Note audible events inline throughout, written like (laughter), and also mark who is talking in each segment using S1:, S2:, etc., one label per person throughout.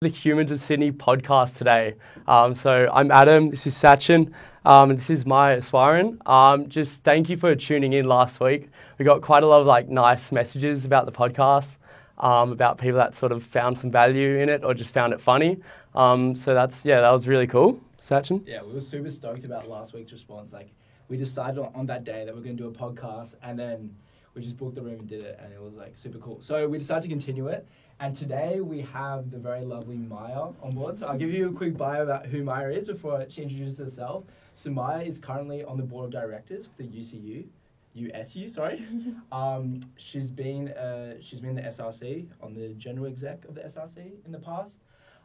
S1: the Humans of Sydney podcast today. Um, so I'm Adam, this is Sachin, um, and this is my Aspirin. Um, just thank you for tuning in last week. We got quite a lot of like nice messages about the podcast, um, about people that sort of found some value in it or just found it funny. Um, so that's yeah, that was really cool. Sachin.
S2: Yeah, we were super stoked about last week's response. Like we decided on, on that day that we are going to do a podcast, and then we just booked the room and did it, and it was like super cool. So we decided to continue it. And today we have the very lovely Maya on board. So I'll give you a quick bio about who Maya is before she introduces herself. So Maya is currently on the board of directors for the UCU, USU, sorry. (laughs) um, she's been uh, she's been the SRC on the general exec of the SRC in the past.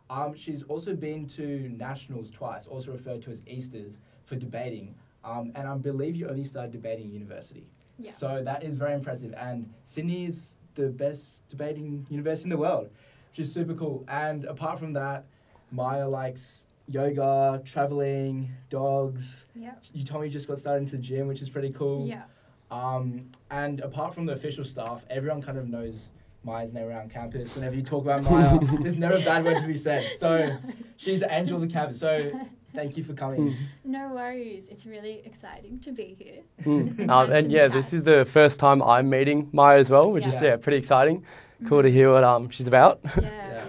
S2: Um, she's also been to nationals twice, also referred to as Easters for debating. Um, and I believe you only started debating university.
S3: Yeah.
S2: So that is very impressive. And Sydney is the best debating university in the world, which is super cool. And apart from that, Maya likes yoga, traveling, dogs.
S3: Yeah.
S2: You told me you just got started into the gym, which is pretty cool.
S3: Yeah.
S2: Um, and apart from the official staff, everyone kind of knows Maya's name around campus. Whenever you talk about Maya, (laughs) there's never a bad word to be said. So she's the angel of the campus. So (laughs) thank you for coming.
S3: No worries. It's really exciting to be here.
S1: Mm. (laughs) Um, and
S3: and
S1: yeah,
S3: chat.
S1: this is the first time I'm meeting Maya as well, which is
S2: Yeah.
S1: yeah pretty exciting. Cool to hear what um she's about.
S3: Yeah, yeah.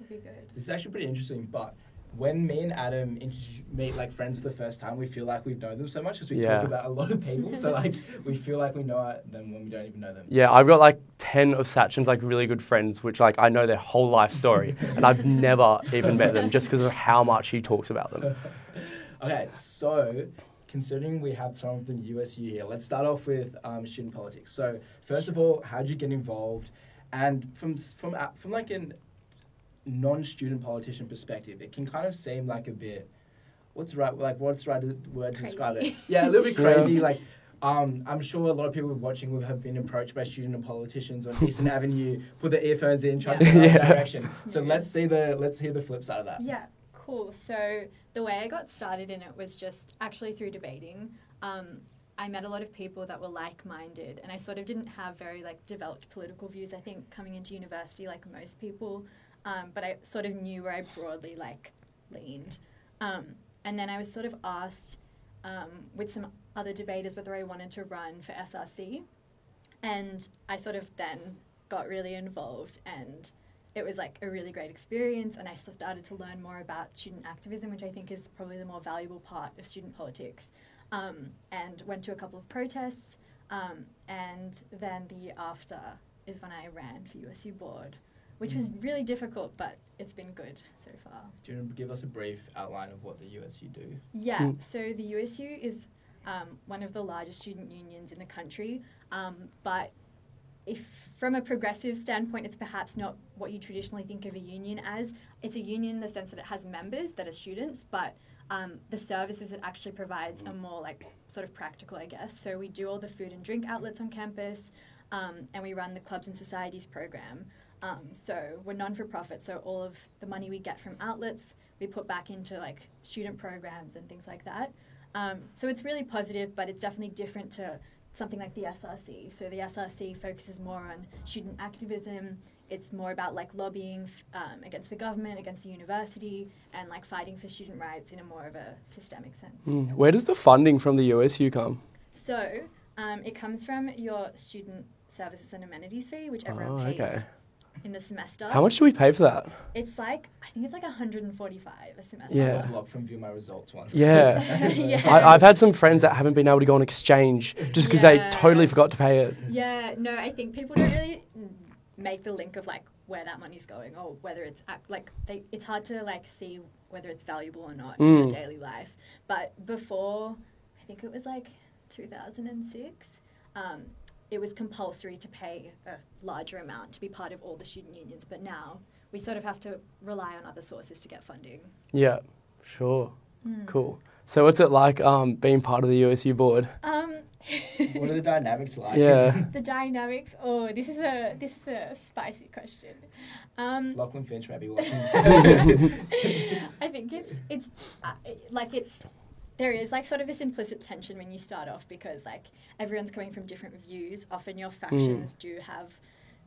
S3: It'll be good.
S2: This is actually pretty interesting. But when me and Adam meet like friends for the first time, we feel like we've known them so much because we
S1: Yeah.
S2: talk about a lot of people. so like (laughs) we feel like we know them when we don't even know them.
S1: Yeah, I've got like 10 of Sachin's like really good friends, which like I know their whole life story, (laughs) and I've never even met them just because of how much he talks about them. (laughs)
S2: Okay, so considering we have some of the USU here, let's start off with um, student politics. So first of all, how did you get involved? And from from from like a non-student politician perspective, it can kind of seem like a bit. What's right? Like what's the right word to describe it? Yeah, a little bit
S1: Yeah.
S2: crazy. Like. Um, I'm sure a lot of people watching will have been approached by student and politicians on Eastern (laughs) Avenue, put their earphones in, try to
S3: Yeah.
S2: go in the
S1: Yeah.
S2: right direction. So
S3: Yeah.
S2: let's see the let's hear the flip side of that.
S3: Yeah, cool. So the way I got started in it was just actually through debating. Um, I met a lot of people that were like-minded, and I sort of didn't have very like developed political views. I think coming into university, like most people, um, but I sort of knew where I broadly like leaned. Um, and then I was sort of asked um, with some other debaters whether I wanted to run for SRC, and I sort of then got really involved and it was like a really great experience. And i started to learn more about student activism which i think is probably the more valuable part of student politics. Um, and went to a couple of protests um, and then the year after is when i ran for usu board which was really difficult but it's been good so far
S2: Do you want to give us a brief outline of what the USU do?
S3: yeah,
S1: Mm.
S3: so the USU is um, one of the largest student unions in the country, um, but if from a progressive standpoint, it's perhaps not what you traditionally think of a union as. It's a union in the sense that it has members that are students, but um, the services it actually provides are more like sort of practical, I guess. So we do all the food and drink outlets on campus, um, and we run the clubs and societies program. Um, so we're non for profit, so all of the money we get from outlets we put back into like student programs and things like that. Um, so it's really positive, but it's definitely different to something like the SRC. So the SRC focuses more on student activism. It's more about like lobbying f- um, against the government, against the university, and like fighting for student rights in a more of a systemic sense.
S1: Mm. Where does the funding from the USU come?
S3: So um, it comes from your student services and amenities fee, which everyone
S1: Oh,
S3: pays
S1: okay.
S3: In the semester.
S1: How much do we pay for that?
S3: It's like I think it's like 145 a semester.
S1: Yeah.
S2: Blocked from view my results once.
S1: Yeah. (laughs) (laughs)
S3: yeah.
S1: I, I've had some friends that haven't been able to go on exchange just because they totally forgot to pay it.
S3: Yeah, no, I think people don't really make the link of like where that money's going or whether it's ac- like they, it's hard to like see whether it's valuable or not in
S1: Mm.
S3: your daily life. But before, I think it was like 2006, um, it was compulsory to pay a larger amount to be part of all the student unions. But now we sort of have to rely on other sources to get funding.
S1: Yeah, sure.
S3: Hmm.
S1: Cool. So what's it like um, being part of the USU board?
S3: Um, (laughs)
S2: What are the dynamics like?
S1: Yeah. (laughs)
S3: the dynamics. Oh, this is a this is a spicy question. Um,
S2: Lachlan Finch might be watching. (laughs)
S3: I think it's it's uh, like it's there is like sort of this implicit tension when you start off because like everyone's coming from different views. Often your factions do have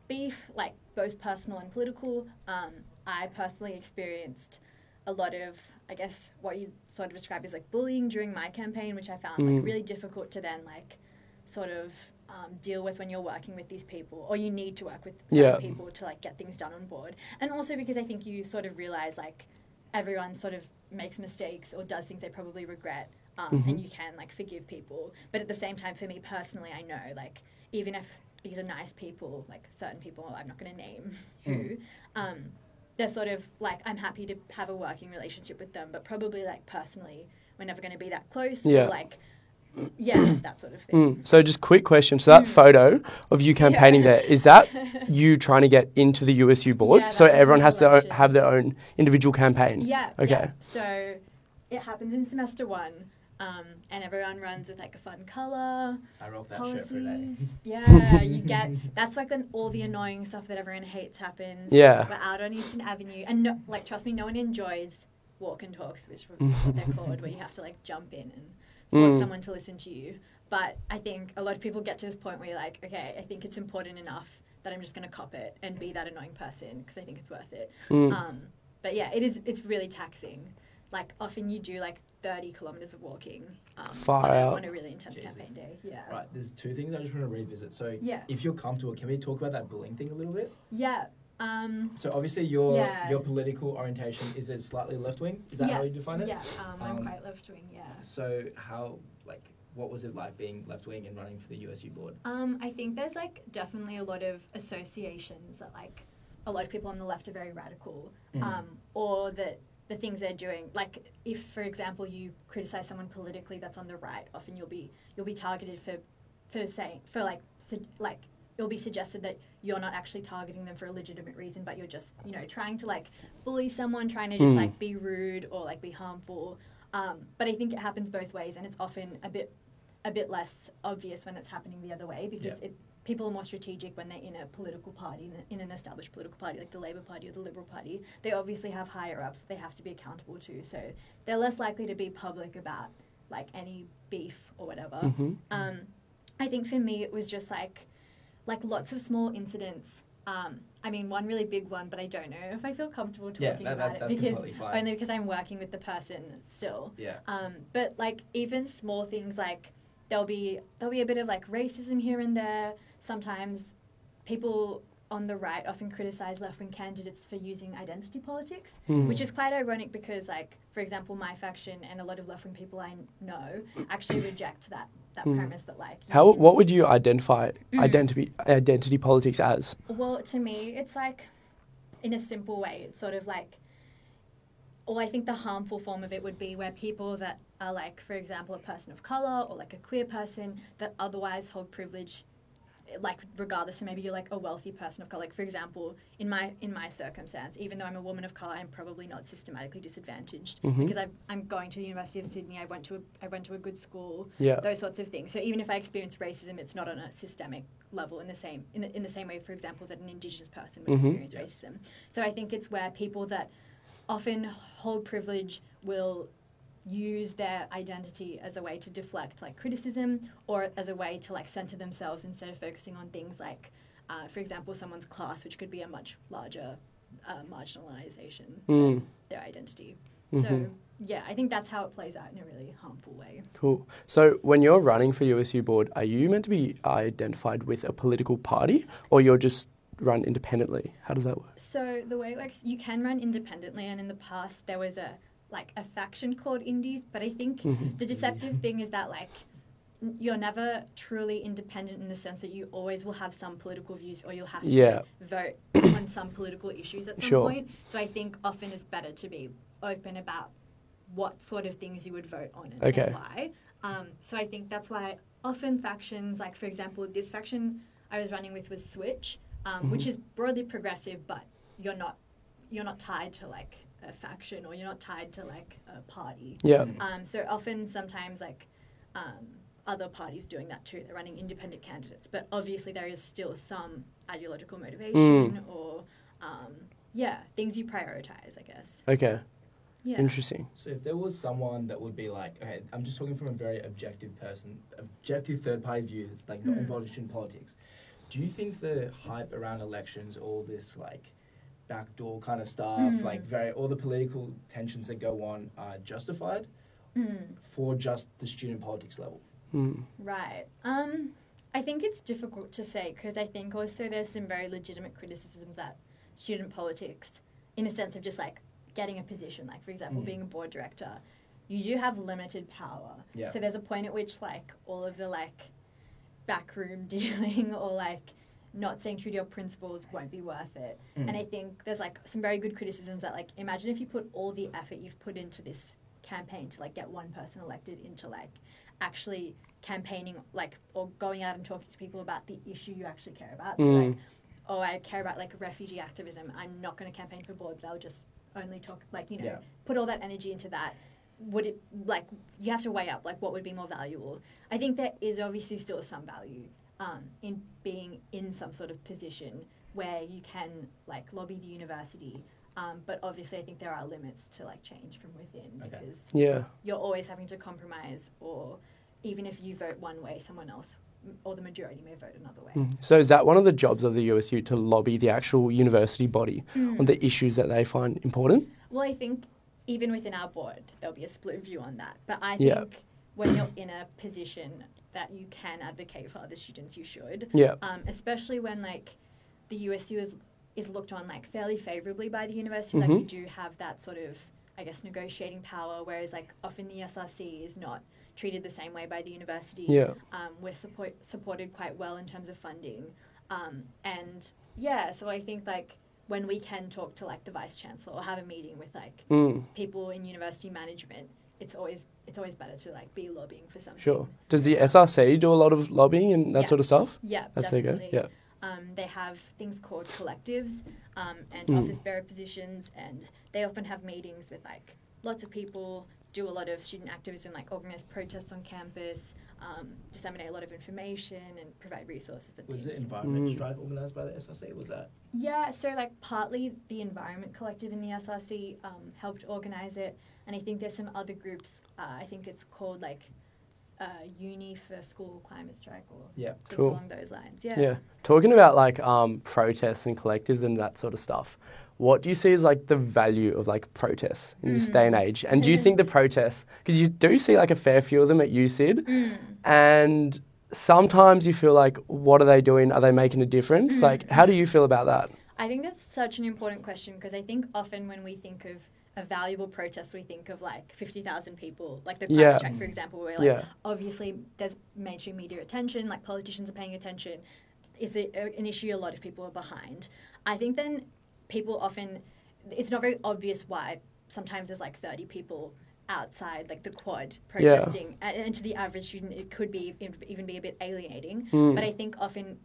S3: beef, like both personal and political. Um, I personally experienced a lot of, I guess, what you sort of describe as like bullying during my campaign, which I found
S1: Mm.
S3: like really difficult to then like sort of um, deal with when you're working with these people, or you need to work with certain
S1: Yeah.
S3: people to like get things done on board. And also because I think you sort of realize like everyone sort of makes mistakes or does things they probably regret, um, and you can like forgive people. But at the same time, for me personally, I know like even if these are nice people, like certain people, I'm not going to name who. Um, they're sort of like I'm happy to have a working relationship with them, but probably like personally, we're never going to be that close.
S1: Yeah.
S3: Or like, yeah, (clears throat) that sort of thing.
S1: Mm. So just quick question. So that photo of you (laughs) campaigning there, is that (laughs) you trying to get into the USU board?
S3: Yeah,
S1: so everyone
S3: my
S1: has to have their own individual campaign?
S3: Yeah.
S1: Okay.
S3: yeah. So it happens in semester one, um, and everyone runs with like a fun color.
S2: I rocked that shirt for a day. (laughs)
S3: Yeah, you get that's like when all the annoying stuff that everyone hates happens.
S1: Yeah.
S3: We're out on Eastern Avenue, and no, like trust me, no one enjoys walk and talks, which is what they're called, where you have to like jump in and force
S1: Mm.
S3: someone to listen to you. But I think a lot of people get to this point where you're like, okay, I think it's important enough that I'm just going to cop it and be that annoying person because I think it's worth it.
S1: Mm.
S3: Um, but yeah, it is. It's really taxing. Like often you do like 30 kilometers of walking um,
S1: Far
S3: on, a,
S1: out.
S3: on a really intense
S2: Jesus.
S3: campaign day. Yeah.
S2: Right, there's two things I just want to revisit. So,
S3: Yeah.
S2: if you're comfortable, can we talk about that bullying thing a little bit?
S3: Yeah. Um,
S2: So, obviously, your
S3: Yeah.
S2: your political orientation is it slightly left wing. Is that
S3: yeah,
S2: how you define it?
S3: Yeah. Um, I'm
S2: Um,
S3: quite left wing. Yeah.
S2: So, how like what was it like being left wing and running for the USU board?
S3: Um, I think there's like definitely a lot of associations that like a lot of people on the left are very radical,
S2: Mhm.
S3: um, or that the things they're doing. Like if, for example, you criticize someone politically that's on the right, often you'll be you'll be targeted for for saying for like su- like it'll be suggested that you're not actually targeting them for a legitimate reason, but you're just you know trying to like bully someone, trying to just
S1: Mm.
S3: like be rude or like be harmful. Um, but I think it happens both ways, and it's often a bit a bit less obvious when it's happening the other way because
S2: Yeah.
S3: it, people are more strategic when they're in a political party, in, a, in an established political party like the Labour Party or the Liberal Party. They obviously have higher ups that they have to be accountable to, so they're less likely to be public about like any beef or whatever.
S1: Mhm.
S3: Um, I think for me it was just like like lots of small incidents. Um, I mean, one really big one, but I don't know if I feel comfortable talking
S2: Yeah, that-
S3: about
S2: that-
S3: it
S2: that's
S3: because
S2: fine.
S3: only because I'm working with the person still.
S2: Yeah.
S3: Um, but like even small things like there'll be there'll be a bit of like racism here and there. Sometimes people on the right often criticize left wing candidates for using identity politics,
S1: Mm.
S3: which is quite ironic because like for example my faction and a lot of left wing people I know actually reject that that
S1: Mm.
S3: premise that like
S1: How?
S3: can-
S1: What would you identify
S3: Mm.
S1: identity identity politics as?
S3: Well, to me, it's like, in a simple way, it's sort of like, well, I think the harmful form of it would be where people that are like, for example, a person of color or like a queer person that otherwise hold privilege, like regardless, so maybe you're like a wealthy person of color. Like for example, in my in my circumstance, even though I'm a woman of color, I'm probably not systematically disadvantaged
S1: Mhm.
S3: because I've, I'm going to the University of Sydney. I went to a, I went to a good school
S1: Yeah.
S3: those sorts of things. So even if I experience racism, it's not on a systemic level in the same in the, in the same way, for example, that an Indigenous person would
S1: Mhm.
S3: experience racism. So I think it's where people that often hold privilege will use their identity as a way to deflect like criticism or as a way to like center themselves instead of focusing on things like uh, for example someone's class which could be a much larger uh, marginalization
S1: Mm.
S3: their identity
S1: Mhm.
S3: so yeah i think that's how it plays out in a really harmful way
S1: Cool. So when you're running for USU board, are you meant to be identified with a political party, or you're just run independently? How does that work?
S3: So the way it works, you can run independently, and in the past there was a like a faction called Indies, but I think (laughs)
S1: Mhm.
S3: the deceptive thing is that like you're never truly independent in the sense that you always will have some political views or you'll have
S1: Yeah.
S3: to vote (coughs) on some political issues at some
S1: Sure.
S3: point. So I think often it's better to be open about what sort of things you would vote on and,
S1: Okay.
S3: and why. Um, so I think that's why often factions, like for example, this faction I was running with was Switch, um, which
S1: Mhm.
S3: is broadly progressive, but you're not you're not tied to like a faction or you're not tied to like a party.
S1: Yeah.
S3: Um, so often, sometimes like um, other parties doing that too. They're running independent candidates, but obviously there is still some ideological motivation
S1: Mm.
S3: or um, yeah things you prioritize. I guess.
S1: Okay.
S3: Yeah.
S1: Interesting.
S2: So if there was someone that would be like, okay, I'm just talking from a very objective person, objective third party view that's like not
S3: Mm.
S2: involved in politics. Do you think the hype around elections, all this like backdoor kind of stuff.
S3: Mm.
S2: Like very all the political tensions that go on are justified
S3: Mm,
S2: for just the student politics level.
S1: Mm.
S3: right. Um, I think it's difficult to say because I think also there's some very legitimate criticisms that student politics, in a sense of just like getting a position, like for example,
S2: Mm.
S3: being a board director, you do have limited power.
S2: Yeah.
S3: So there's a point at which like all of the like backroom (laughs) dealing or like not staying true to your principles won't be worth it.
S2: Mm.
S3: And I think there's like some very good criticisms that like imagine if you put all the effort you've put into this campaign to like get one person elected into like actually campaigning like or going out and talking to people about the issue you actually care about. So
S1: Mm.
S3: like oh I care about like refugee activism. I'm not gonna campaign for board, but I'll just only talk like, you know,
S2: Yeah.
S3: put all that energy into that. Would it like you have to weigh up like what would be more valuable? I think there is obviously still some value um, in being in some sort of position where you can like lobby the university. Um, but obviously, I think there are limits to like change from within
S2: Okay.
S3: because
S1: Yeah.
S3: you're always having to compromise, or even if you vote one way, someone else or the majority may vote another way.
S1: Mm. So is that one of the jobs of the USU to lobby the actual university body
S3: Mm.
S1: on the issues that they find important?
S3: Well, I think even within our board, there'll be a split view on that. But I
S1: Yeah.
S3: think when you're in a position that you can advocate for other students, you should.
S1: Yeah.
S3: Um, especially when like the USU is is looked on like fairly favorably by the university. Like we
S1: Mhm.
S3: do have that sort of I guess negotiating power, whereas like often the SRC is not treated the same way by the university.
S1: Yeah.
S3: Um, we're support, supported quite well in terms of funding. Um, and yeah, so I think like when we can talk to like the vice chancellor or have a meeting with like
S1: Mm.
S3: people in university management, it's always it's always better to like be lobbying for something.
S1: Sure. Does the SRC do a lot of lobbying and that
S3: Yeah.
S1: sort of stuff?
S3: Yeah,
S1: That's there you go.
S3: definitely.
S1: Yeah.
S3: Um, they have things called collectives um, and
S1: Mm.
S3: office bearer positions, and they often have meetings with like lots of people, do a lot of student activism, like organize protests on campus, um, disseminate a lot of information, and provide resources and
S2: Was it. Environment
S1: Mm.
S2: Strike organised by the SRC? Was that?
S3: Yeah, so like partly the Environment Collective in the SRC um, helped organize it, and I think there's some other groups. Uh, I think it's called like uh, Uni for School Climate Strike or
S2: Yeah.
S3: things
S1: Cool.
S3: along those lines. Yeah.
S1: Yeah. Talking about like um, protests and collectives and that sort of stuff, what do you see as like the value of like protests in this day and
S3: Mm.
S1: age? And do you think the protests, because you do see like a fair few of them at USYD,
S3: Mm.
S1: and sometimes you feel like, what are they doing? Are they making a difference?
S3: Mm.
S1: Like, how do you feel about that?
S3: I think that's such an important question because I think often when we think of a valuable protest, we think of like 50,000 people, like the climate
S1: Yeah.
S3: strike, for example, where like
S1: Yeah.
S3: obviously there's mainstream media attention, like politicians are paying attention. Is it an issue a lot of people are behind? I think then people often, it's not very obvious why sometimes there's like 30 people outside like the quad
S1: Yeah.
S3: protesting and, and to the average student it could be even be a bit alienating
S1: Mm.
S3: but i think often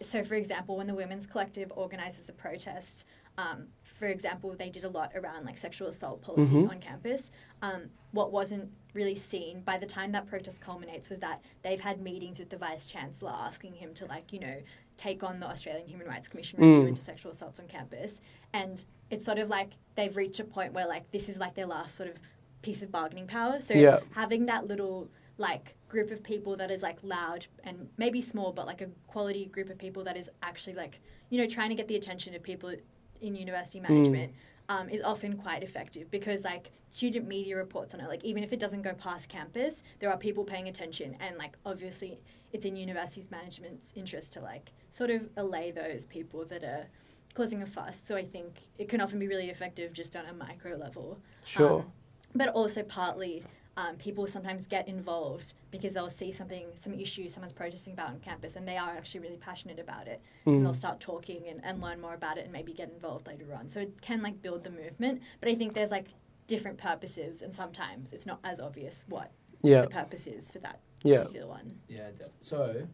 S3: so for example when the women's collective organizes a protest um, for example they did a lot around like sexual assault policy
S1: Mhm.
S3: on campus um, what wasn't really seen by the time that protest culminates was that they've had meetings with the vice chancellor asking him to like you know take on the australian human rights commission review
S1: Mm.
S3: into sexual assaults on campus and it's sort of like they've reached a point where like this is like their last sort of piece of bargaining power so
S1: Yeah.
S3: having that little like group of people that is like loud and maybe small but like a quality group of people that is actually like you know trying to get the attention of people in university management um, is often quite effective because like student media reports on it. Like even if it doesn't go past campus there are people paying attention and like obviously it's in universities management's interest to like sort of allay those people that are causing a fuss. So i think it can often be really effective just on a micro level.
S1: Sure.
S3: um, but also partly um, people sometimes get involved because they'll see something, some issue someone's protesting about on campus, and they are actually really passionate about it, and they'll
S1: Mm.
S3: start talking and, and learn more about it, and maybe get involved later on. So it can like build the movement, but I think there's like different purposes, and sometimes it's not as obvious what
S1: Yeah.
S3: the purpose is for that
S1: Yeah.
S3: particular one.
S2: Yeah. def- So